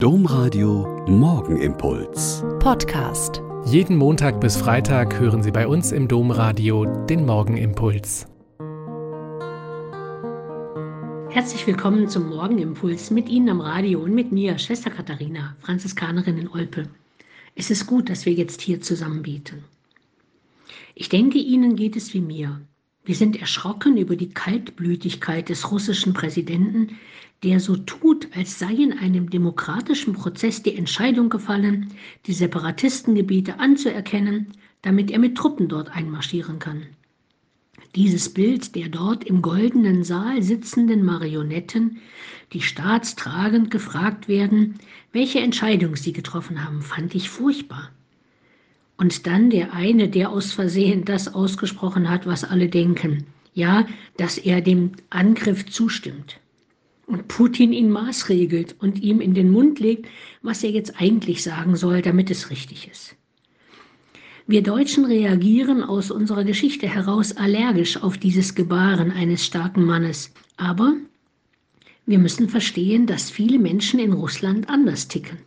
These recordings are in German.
Domradio Morgenimpuls. Podcast. Jeden Montag bis Freitag hören Sie bei uns im Domradio den Morgenimpuls. Herzlich willkommen zum Morgenimpuls mit Ihnen am Radio und mit mir, Schwester Katharina, Franziskanerin in Olpe. Es ist gut, dass wir jetzt hier zusammen beten. Ich denke, Ihnen geht es wie mir. Wir sind erschrocken über die Kaltblütigkeit des russischen Präsidenten, der so tut, als sei in einem demokratischen Prozess die Entscheidung gefallen, die Separatistengebiete anzuerkennen, damit er mit Truppen dort einmarschieren kann. Dieses Bild der dort im goldenen Saal sitzenden Marionetten, die staatstragend gefragt werden, welche Entscheidung sie getroffen haben, fand ich furchtbar. Und dann der eine, der aus Versehen das ausgesprochen hat, was alle denken. Ja, dass er dem Angriff zustimmt. Und Putin ihn maßregelt und ihm in den Mund legt, was er jetzt eigentlich sagen soll, damit es richtig ist. Wir Deutschen reagieren aus unserer Geschichte heraus allergisch auf dieses Gebaren eines starken Mannes. Aber wir müssen verstehen, dass viele Menschen in Russland anders ticken.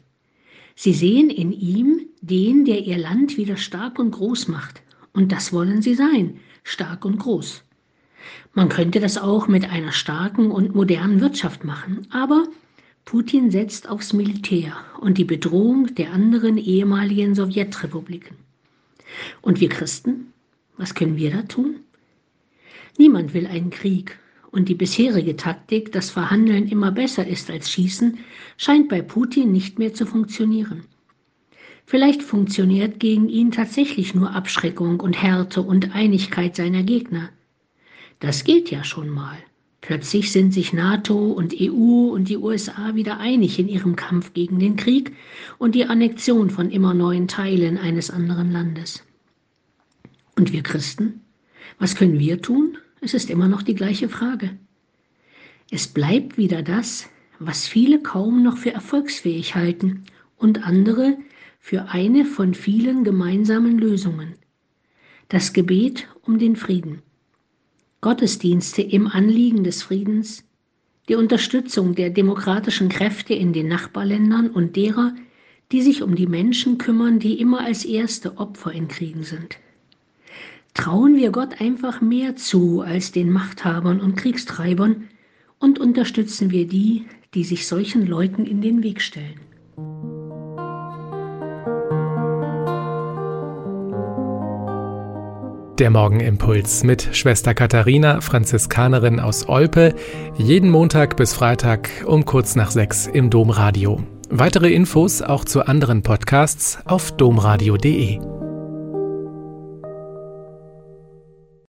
Sie sehen in ihm den, der ihr Land wieder stark und groß macht. Und das wollen sie sein, stark und groß. Man könnte das auch mit einer starken und modernen Wirtschaft machen, aber Putin setzt aufs Militär und die Bedrohung der anderen ehemaligen Sowjetrepubliken. Und wir Christen, was können wir da tun? Niemand will einen Krieg, und die bisherige Taktik, dass Verhandeln immer besser ist als Schießen, scheint bei Putin nicht mehr zu funktionieren. Vielleicht funktioniert gegen ihn tatsächlich nur Abschreckung und Härte und Einigkeit seiner Gegner. Das gilt ja schon mal. Plötzlich sind sich NATO und EU und die USA wieder einig in ihrem Kampf gegen den Krieg und die Annexion von immer neuen Teilen eines anderen Landes. Und wir Christen? Was können wir tun? Es ist immer noch die gleiche Frage. Es bleibt wieder das, was viele kaum noch für erfolgsfähig halten und andere für eine von vielen gemeinsamen Lösungen. Das Gebet um den Frieden. Gottesdienste im Anliegen des Friedens, die Unterstützung der demokratischen Kräfte in den Nachbarländern und derer, die sich um die Menschen kümmern, die immer als erste Opfer in Kriegen sind. Trauen wir Gott einfach mehr zu als den Machthabern und Kriegstreibern und unterstützen wir die, die sich solchen Leuten in den Weg stellen. Der Morgenimpuls mit Schwester Katharina, Franziskanerin aus Olpe, jeden Montag bis Freitag um kurz nach sechs im Domradio. Weitere Infos auch zu anderen Podcasts auf domradio.de.